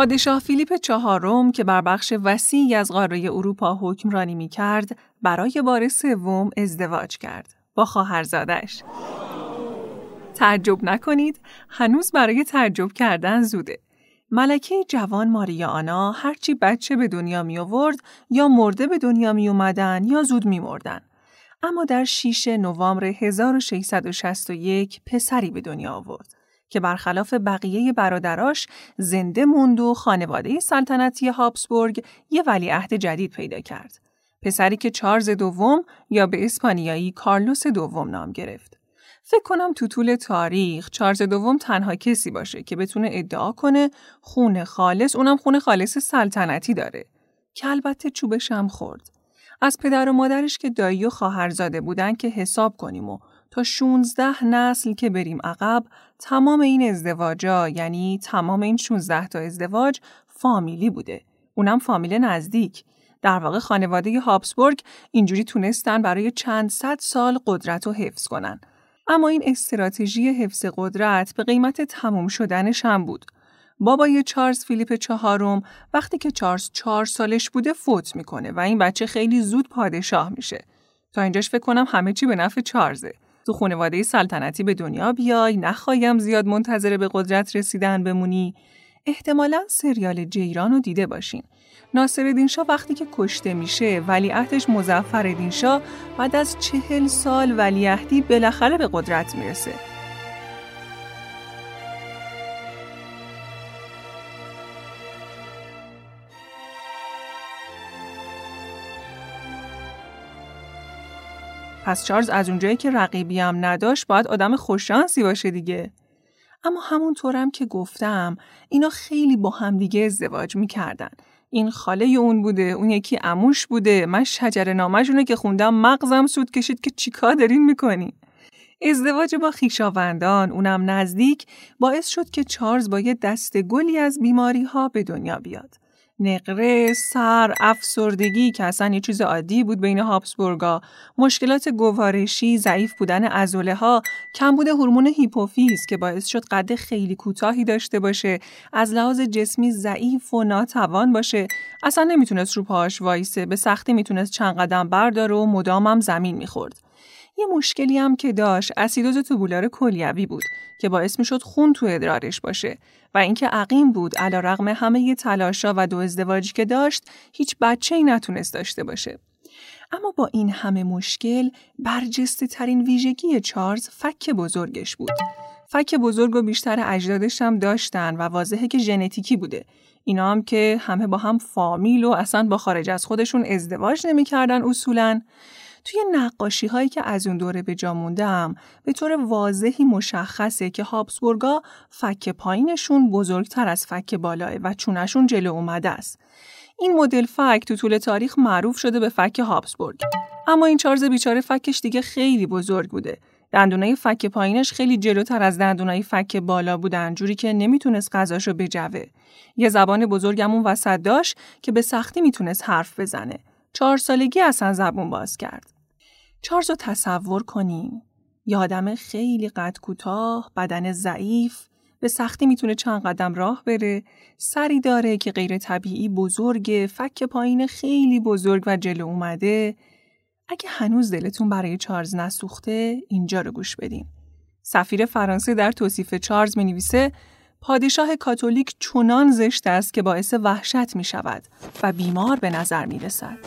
پادشاه فیلیپ چهارم که بر بخش وسیعی از قاره اروپا حکمرانی می کرد برای بار سوم ازدواج کرد با خواهرزادش. تعجب نکنید هنوز برای تعجب کردن زوده. ملکه جوان ماریا آنا هرچی بچه به دنیا می آورد یا مرده به دنیا می اومدن یا زود می مردن. اما در 6 نوامبر 1661 پسری به دنیا آورد که برخلاف بقیه برادراش زنده موند و خانواده سلطنتی هابسبورگ یه ولیعهد جدید پیدا کرد. پسری که چارلز دوم یا به اسپانیایی کارلوس دوم نام گرفت. فکر کنم تو طول تاریخ چارلز دوم تنها کسی باشه که بتونه ادعا کنه خون خالص اونم خون خالص سلطنتی داره که البته چوبش هم خورد. از پدر و مادرش که دایی و خواهرزاده بودن که حساب کنیم و تا 16 نسل که بریم عقب تمام این ازدواجا یعنی تمام این 16 تا ازدواج فامیلی بوده. اونم فامیل نزدیک. در واقع خانواده هابسبورگ اینجوری تونستن برای چند صد سال قدرت رو حفظ کنن. اما این استراتژی حفظ قدرت به قیمت تموم شدنش هم بود. بابای چارلز فیلیپ چهارم وقتی که چارلز چهار سالش بوده فوت می‌کنه و این بچه خیلی زود پادشاه میشه. تا اینجاش فکر کنم همه چی به نفع چارلزه. تو خانواده سلطنتی به دنیا بیای نخواهیم زیاد منتظر به قدرت رسیدن بمونی. احتمالا سریال جیران رو دیده باشین. ناصر شاه وقتی که کشته میشه ولیعهدش مزفر شاه بعد از چهل سال ولیعهدی بالاخره به قدرت می‌رسه. پس چارلز از اونجایی که رقیبی هم نداشت باید آدم خوششانسی باشه دیگه. اما همونطورم که گفتم اینا خیلی با همدیگه ازدواج می‌کردن. این خاله اون بوده، اون یکی اموش بوده، من شجر نامجونه که خوندم مغزم سود کشید که چیکار دارین می‌کنی؟ ازدواج با خیشاوندان اونم نزدیک باعث شد که چارلز با یه دست گلی از بیماری ها به دنیا بیاد. نقره، سر، افسردگی که اصلا یه چیز عادی بود بین هابسبورگا، مشکلات گوارشی، ضعیف بودن عضله ها، کمبود هورمون هیپوفیز که باعث شد قد خیلی کوتاهی داشته باشه، از لحاظ جسمی ضعیف و ناتوان باشه، اصلا نمی‌تونست رو پاهاش وایسه، به سختی می‌تونست چند قدم برداره و مدامم زمین می‌خورد. یه مشکلی هم که داشت اسیدوز توبولار کلیوی بود که باعث می‌شد خون تو ادرارش باشه و اینکه عقیم بود علا رغم همه تلاشا و دو ازدواجی که داشت هیچ بچه ای نتونست داشته باشه. اما با این همه مشکل برجسته ترین ویژگی چارلز فک بزرگش بود. فک بزرگ و بیشتر اجدادش هم داشتن و واضحه که ژنتیکی بوده. اینا هم که همه با هم فامیل و اصلا با خارج از خودشون ازدواج نمی‌کردن اصولا توی نقاشی هایی که از اون دوره به جا موندم به طور واضحی مشخصه که هابسبورگا فک پایینشون بزرگتر از فک بالاه و چونشون جلو اومده است. این مدل فک تو طول تاریخ معروف شده به فک هابسبورگ. اما این چارز بیچاره فکش دیگه خیلی بزرگ بوده. دندونای فک پایینش خیلی جلوتر از دندونای فک بالا بودن جوری که نمی‌تونست غذاشو بجوه. یه زبان بزرگمون وسط داشت که به سختی می‌تونست حرف بزنه. چهار سالگی اصلا زبون باز کرد. چارز رو تصور کنین. یه آدم خیلی قد کوتاه، بدن ضعیف، به سختی می‌تونه چند قدم راه بره، سری داره که غیر طبیعی بزرگه، فک پایین خیلی بزرگ و جلو اومده. اگه هنوز دلتون برای چارلز نسوخته، اینجا رو گوش بدین. سفیر فرانسه در توصیف چارلز می نویسه پادشاه کاتولیک چنان زشت است که باعث وحشت می شود و بیمار به نظر می رسد.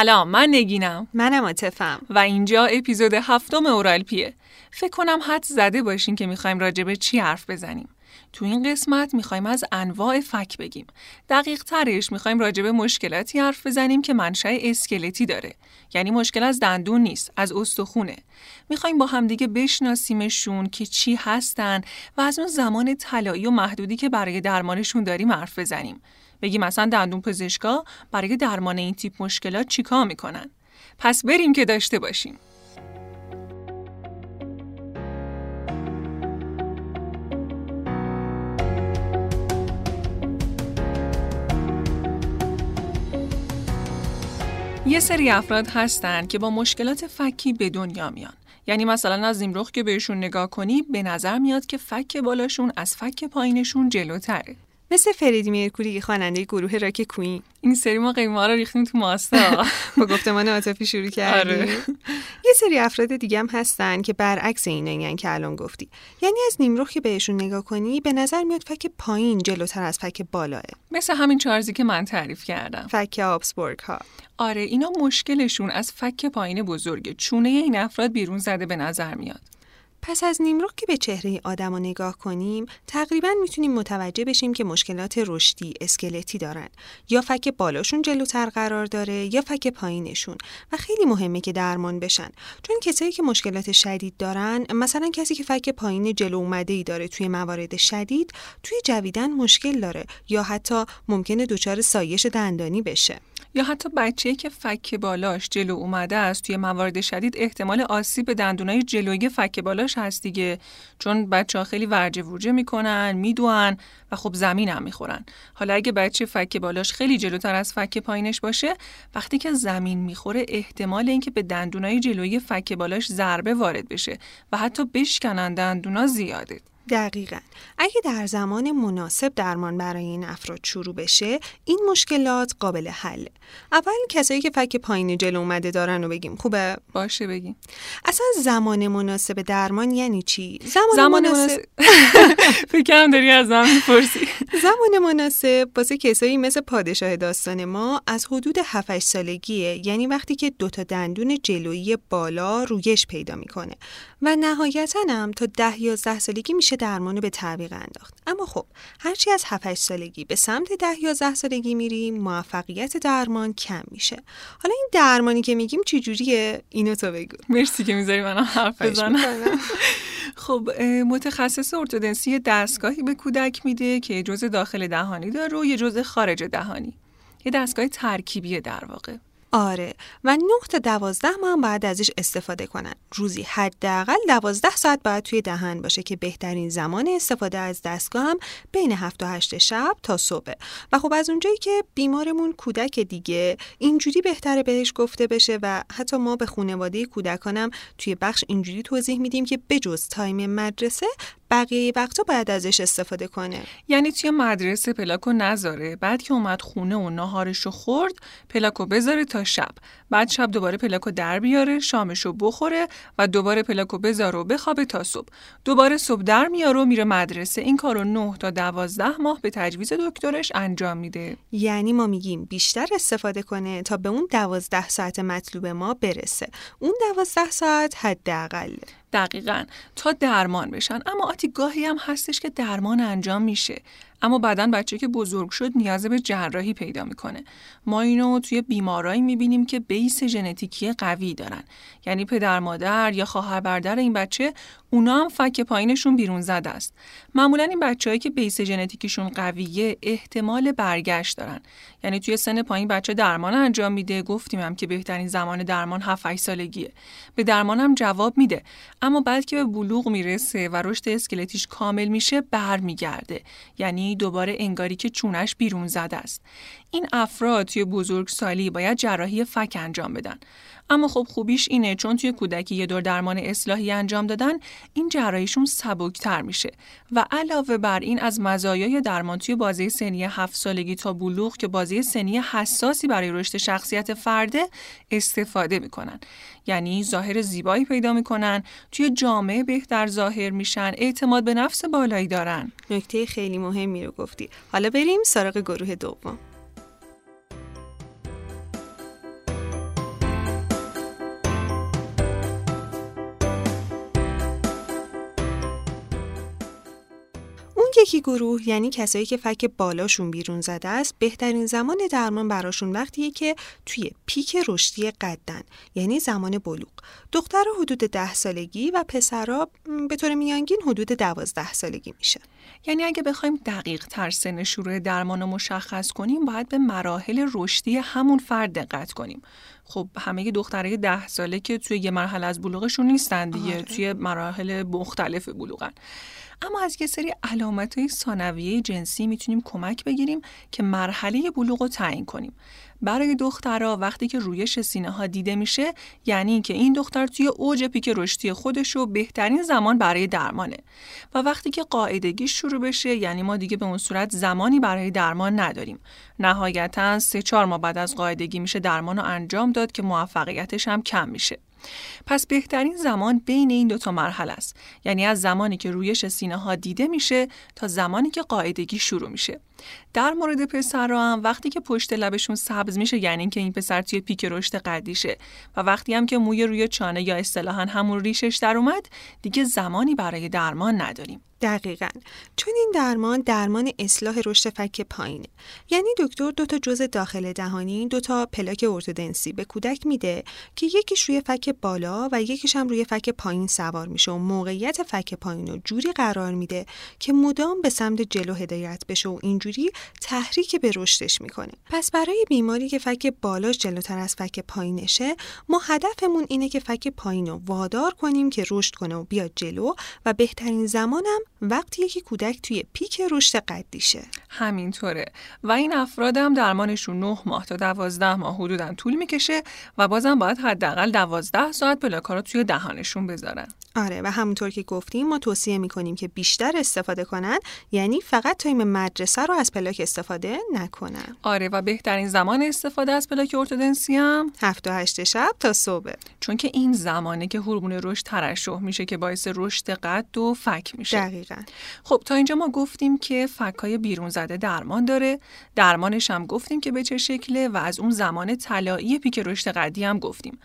سلام من نگینم. منم عاطفم. و اینجا اپیزود هفتم اورالپیه. فکر کنم حد زده باشین که می‌خوایم راجع به چی حرف بزنیم. تو این قسمت می‌خوایم از انواع فک بگیم. دقیق ترش می‌خوایم راجع به مشکلاتی حرف بزنیم که منشأ اسکلتی داره. یعنی مشکل از دندون نیست، از استخونه. می‌خوایم با همدیگه بشناسیمشون که چی هستن و از اون زمان طلایی و محدودی که برای درمانشون داریم حرف بزنیم. بگیم مثلا دندون پزشکا برای درمان این تیپ مشکلات چیکار می‌کنن. پس بریم که داشته باشیم. یه سری افراد هستن که با مشکلات فکی به دنیا میان. یعنی مثلا از نیمرخ که بهشون نگاه کنی به نظر میاد که فک بالاشون از فک پایینشون جلوتره. مثل فریدی میرکوری خواننده گروه راک کوین. این سری ما قیمه رو ریختیم تو ماستا. با گفتمان عاطفی شروع کردیم آره. یه سری افراد دیگه هم هستن که برعکس این که الان گفتی. یعنی از نیمروخ که بهشون نگاه کنی به نظر میاد فک پایین جلوتر از فک بالاه. مثل همین چارزی که من تعریف کردم. فک آبسبورگ ها آره اینا مشکلشون از فک پایین بزرگه. چونه این افراد بیرون زده به نظر میاد. پس از نیمروک که به چهره آدم رو نگاه کنیم تقریبا می‌تونیم متوجه بشیم که مشکلات رشدی اسکلتی دارن. یا فک بالاشون جلوتر قرار داره یا فک پایینشون. و خیلی مهمه که درمان بشن. چون کسایی که مشکلات شدید دارن مثلا کسی که فک پایین جلو اومده ای داره توی موارد شدید توی جویدن مشکل داره. یا حتی ممکنه دچار سایش دندانی بشه. یا حتی بچه‌ای که فک بالاش جلو اومده است توی موارد شدید احتمال آسیب به دندونای جلویی فک بالاش هست دیگه. چون بچه ها خیلی ورجه ورجه می‌کنن میدوان و خب زمین هم می‌خورن. حالا اگه بچه فک بالاش خیلی جلوتر از فک پایینش باشه وقتی که زمین می‌خوره احتمال اینکه به دندونای جلویی فک بالاش ضربه وارد بشه و حتی بشکنن دندونا زیاده. دقیقا. اگه در زمان مناسب درمان برای این افراد شروع بشه این مشکلات قابل حل. اول کسایی که فک پایین جلو اومده دارن رو بگیم. خوبه؟ باشه بگیم. اصلا زمان مناسب درمان یعنی چی؟ زمان, زمان مناسب, فکرم داری از من پرسی. زمان مناسب واسه کسایی مثل پادشاه داستان ما از حدود 7 سالگیه. یعنی وقتی که دوتا دندون جلویی بالا رویش پیدا می‌کنه. و نهایتا هم تا 10 11 سالگی میشه درمان به تعویق انداخت. اما خب هرچی از 7 سالگی به سمت 10 11 سالگی میریم موفقیت درمان کم میشه. حالا این درمانی که میگیم چی جوریه؟ اینو تو بگو. مرسی که می‌ذاری منم حرف بزنم. خب متخصص ارتودنسی دستگاهی به کودک میده که جزء داخل دهانی داره و یه جزء خارج دهانی. یه دستگاه ترکیبیه در واقع. آره. و 9 تا 12 ما هم باید ازش استفاده کنن. روزی حداقل 12 ساعت باید توی دهن باشه که بهترین زمان استفاده از دستگاه هم بین 7 و 8 شب تا صبح. و خب از اونجایی که بیمارمون کودک دیگه اینجوری بهتره بهش گفته بشه و حتی ما به خانواده کودکانم توی بخش اینجوری توضیح میدیم که بجز time مدرسه بقیه وقتا باید ازش استفاده کنه. یعنی توی مدرسه پلاکو نذاره. بعد که اومد خونه و ناهارشو خورد پلاکو بذاره تا شب. بعد شب دوباره پلاکو در بیاره شامشو بخوره و دوباره پلاکو بذاره و بخوابه تا صبح. دوباره صبح در میاره و میره مدرسه. این کارو 9 تا 12 ماه به تجویز دکترش انجام میده. یعنی ما میگیم بیشتر استفاده کنه تا به اون 12 ساعت مطلوب ما برسه. اون 12 ساعت حداقل. دقیقا تا درمان بشن. اما آتی گاهی هم هستش که درمان انجام میشه. اما بعدا بچه که بزرگ شد نیاز به جراحی پیدا می‌کنه. ما اینو توی بیمارایی می‌بینیم که بیس ژنتیکی قوی دارن. یعنی پدر مادر یا خواهر برادر این بچه اونا هم فک پایینشون بیرون زده است. معمولا این بچههایی که بیس ژنتیکیشون قویه احتمال برگشت دارن. یعنی توی سن پایین بچه درمان انجام میده. گفتیم هم که بهترین زمان درمان 7 سالگیه. به درمان هم جواب میده. اما بعد که به بلوغ می‌رسه و رشد اسکلتیش کامل میشه برمیگرده. یعنی دوباره انگاری که چونش بیرون زده است. این افراد توی بزرگسالی باید جراحی فک انجام بدن. اما خب خوبیش اینه چون توی کودکی یه دور درمان اصلاحی انجام دادن این جراحیشون سبکتر میشه. و علاوه بر این از مزایای درمان توی بازه سنی هفت سالگی تا بلوغ که بازه سنی حساسی برای رشد شخصیت فرده استفاده می‌کنن. یعنی ظاهر زیبایی پیدا می‌کنن توی جامعه بهتر ظاهر میشن اعتماد به نفس بالایی دارن. نکته خیلی مهمی رو گفتی. حالا بریم سراغ گروه دوم. یکی گروه یعنی کسایی که فک بالاشون بیرون زده است بهترین زمان درمان براشون وقتیه که توی پیک رشدی قدن یعنی زمان بلوغ. دختر حدود ده سالگی و پسرا به طور میانگین حدود دوازده سالگی میشه یعنی اگه بخوایم دقیق تر سن شروع درمان رو مشخص کنیم باید به مراحل رشدی همون فرد دقت کنیم. خب همه دخترای ده ساله که توی یه مرحله از بلوغشون نیستن دیگه آره. توی مراحل مختلف بلوغن. اما از یه سری علامت های ثانویه جنسی می‌تونیم کمک بگیریم که مرحله بلوغ رو تعیین کنیم. برای دخترها وقتی که رویش سینه ها دیده میشه یعنی که این دختر توی اوج پیک رشدی خودش رو بهترین زمان برای درمانه. و وقتی که قاعدگی شروع بشه یعنی ما دیگه به اون صورت زمانی برای درمان نداریم. نهایتا سه چهار ماه بعد از قاعدگی میشه درمان رو انجام داد که موفقیتش هم کم میشه. پس بهترین زمان بین این دوتا مرحله است. یعنی از زمانی که رویش سینه ها دیده میشه تا زمانی که قاعدگی شروع میشه. در مورد پسرها هم وقتی که پشت لبشون سبز میشه یعنی اینکه این پسر توی پیک رشد قدیشه و وقتی هم که موی روی چانه یا اصطلاحا همون ریشش در اومد دیگه زمانی برای درمان نداریم. دقیقا. چون این درمان درمان اصلاح رشد فک پایینه. یعنی دکتر دو تا جزء داخل دهانی دو تا پلاک ارتودنسی به کودک میده که یکیش روی فک بالا و یکیش هم روی فک پایین سوار میشه و موقعیت فک پایین رو جوری قرار میده که مدام به سمت جلو هدایت بشه و اینجوری تحریک به رشدش می‌کنه. پس برای بیماری که فک بالاش جلوتر از فک پایینشه ما هدفمون اینه که فک پایین رو وادار کنیم که رشد کنه و بیاد جلو و بهترین زمانم وقتی که کودک توی پیک رشد قدیشه. همینطوره. و این افراد هم درمانشون 9 ماه تا 12 ماه حدودا طول می‌کشه و بازم باید حداقل 12 ساعت پلاکا رو توی دهانشون بذارن. آره و همونطور که گفتیم ما توصیه می‌کنیم که بیشتر استفاده کنن یعنی فقط time مدرسه رو از پلاک استفاده نکنن. آره و بهترین زمان استفاده از پلاک ارتودنسی هم؟ 7 و 8 شب تا صبح. چون که این زمانه که هورمون رشد ترشح میشه که باعث رشد قد و فک میشه. دقیقا. خب تا اینجا ما گفتیم که فکای بیرون زده درمان داره. درمانش هم گفتیم که به چه شکله و از اون زمان طلایی پیک رشد قدی هم گفتیم.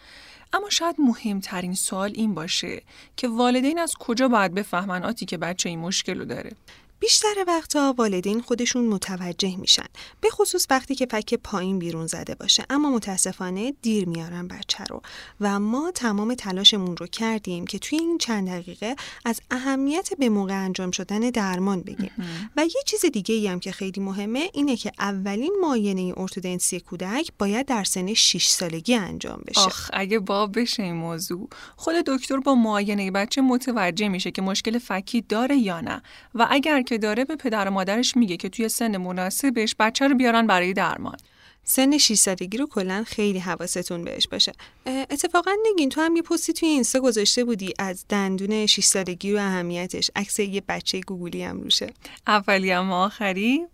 اما شاید مهمترین سوال این باشه که والدین از کجا باید بفهمن آتی که بچه این مشکل رو داره؟ بیشتر وقتا والدین خودشون متوجه میشن به خصوص وقتی که فک پایین بیرون زده باشه. اما متاسفانه دیر میارن بچه رو. و ما تمام تلاشمون رو کردیم که توی این چند دقیقه از اهمیت به موقع انجام شدن درمان بگیم. و یه چیز دیگه ای هم که خیلی مهمه اینه که اولین معاینه ارتودنسی کودک باید در سن 6 سالگی انجام بشه. آخ اگه باب بشه این موضوع. خود دکتر با معاینه بچه متوجه میشه که مشکل فکی داره یا نه. و اگر که داره به پدر و مادرش میگه که توی سن مناسبش بچه رو بیارن برای درمان. سن 6 سالگی رو کلا خیلی حواستون بهش باشه. اتفاقا نگین تو هم یه پستی توی اینستا گذاشته بودی از دندون 6 سالگی و اهمیتش. عکس یه بچه گوگلی هم روشه. اولی هم آخری.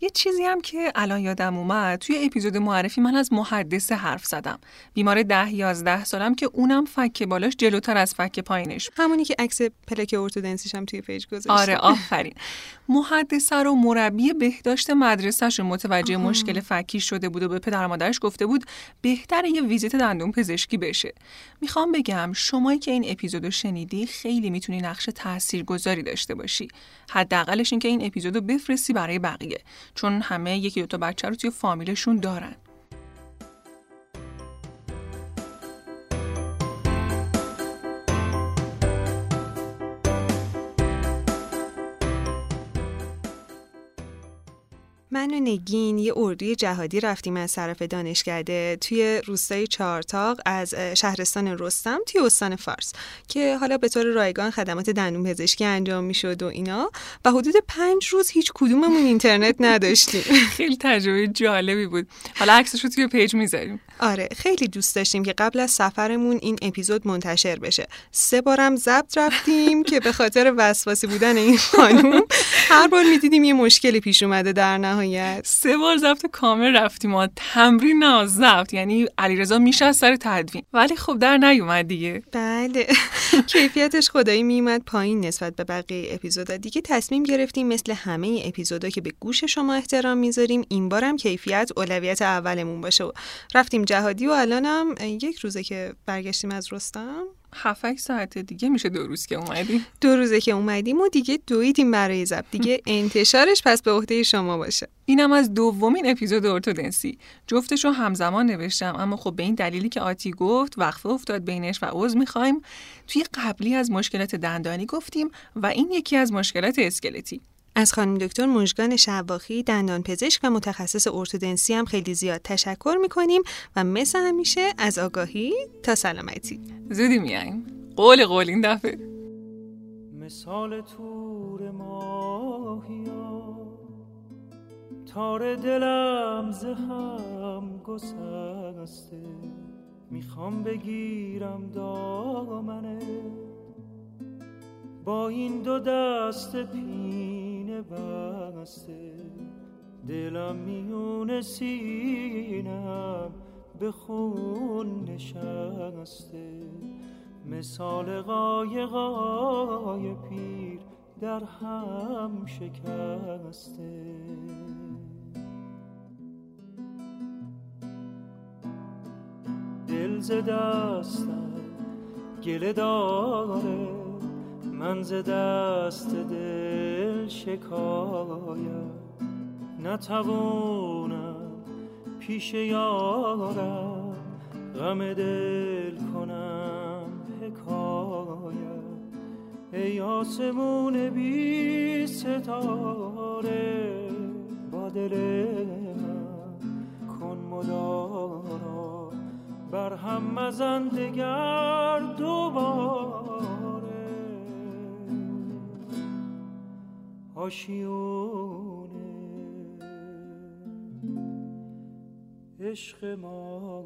یه چیزی هم که الان یادم اومد توی اپیزود معرفی من از محدثه حرف زدم. بیمار ده 11 سالم که اونم فک بالاش جلوتر از فک پایینش همونی که عکس پلاک ارتودنسیش هم توی پیج گذاشته. آره آفرین. محدثه رو مربی بهداشت مدرسهش متوجه مشکل فکی شده بود و به پدر مادرش گفته بود بهتر یه ویزیت دندون پزشکی بشه. می‌خوام بگم شمایی که این اپیزودو شنیدی خیلی می‌تونی نقش تاثیرگذاری داشته باشی. حداقلش اینکه این اپیزودو بفرستی برای بقیه چون همه یکی دو تا بچه رو توی فامیلشون دارن. من و نگین یه اردوی جهادی رفتیم از طرف دانشکده توی روستای چهارتاق از شهرستان رستم توی استان فارس که حالا به طور رایگان خدمات دندون پزشکی انجام می‌شد و اینا. و حدود پنج روز هیچ کدوممون اینترنت نداشتیم. خیلی تجربه جالبی بود. حالا عکسش رو توی پیج می‌ذاریم. آره خیلی دوست داشتیم که قبل از سفرمون این اپیزود منتشر بشه. سه بارم ضبط رفتیم که به خاطر وسواسی بودن این خانوم هر بار می‌دیدیم یه مشکلی پیش اومده در نهایت سه بار ضبط کامل رفتیم ما تمرین نه ضبط یعنی علیرضا میشه سر تدوین. ولی خب در نیومد دیگه. بله. کیفیتش خدایی میومد پایین نسبت به بقیه اپیزودا. دیگه تصمیم گرفتیم مثل همه اپیزودا که به گوش شما احترام می‌ذاریم این بارم کیفیت اولویت اولمون باشه. و رفتیم جهادی و الانم یک روزه که برگشتیم از رستم. هفت ساعت دیگه میشه دو روز که اومدیم. دو روزه که اومدیم و دیگه دویدیم برای ضبط. دیگه انتشارش پس به عهده شما باشه. اینم از دومین اپیزود ارتودنسی. جفتش رو همزمان نوشتم اما خب به این دلیلی که آتی گفت وقفه افتاد بینش و عوض می‌خوایم. توی قبلی از مشکلات دندانی گفتیم و این یکی از مشکلات اسکلتی. از خانم دکتر مژگان شواخی دندان پزشک و متخصص ارتودنسی هم خیلی زیاد تشکر می‌کنیم و مثل همیشه از آگاهی تا سلامتی. زودی میاییم قول قول این دفعه. مثال تور ماهیا تار دلم زهم گسسته. می‌خوام بگیرم دامنه. با این دو دست بسته. دلم میون سینم به خون نشسته. مثال قایقای پیر در هم شکسته. دل ز دستم گله داره من ز دست دل شکایت نتوانم پیش یارم غم دل کنم حکایت ای آسمون بی ستاره با دل من کن مدارا. بر هم مزن دگر دوباره آشیونه عشق ما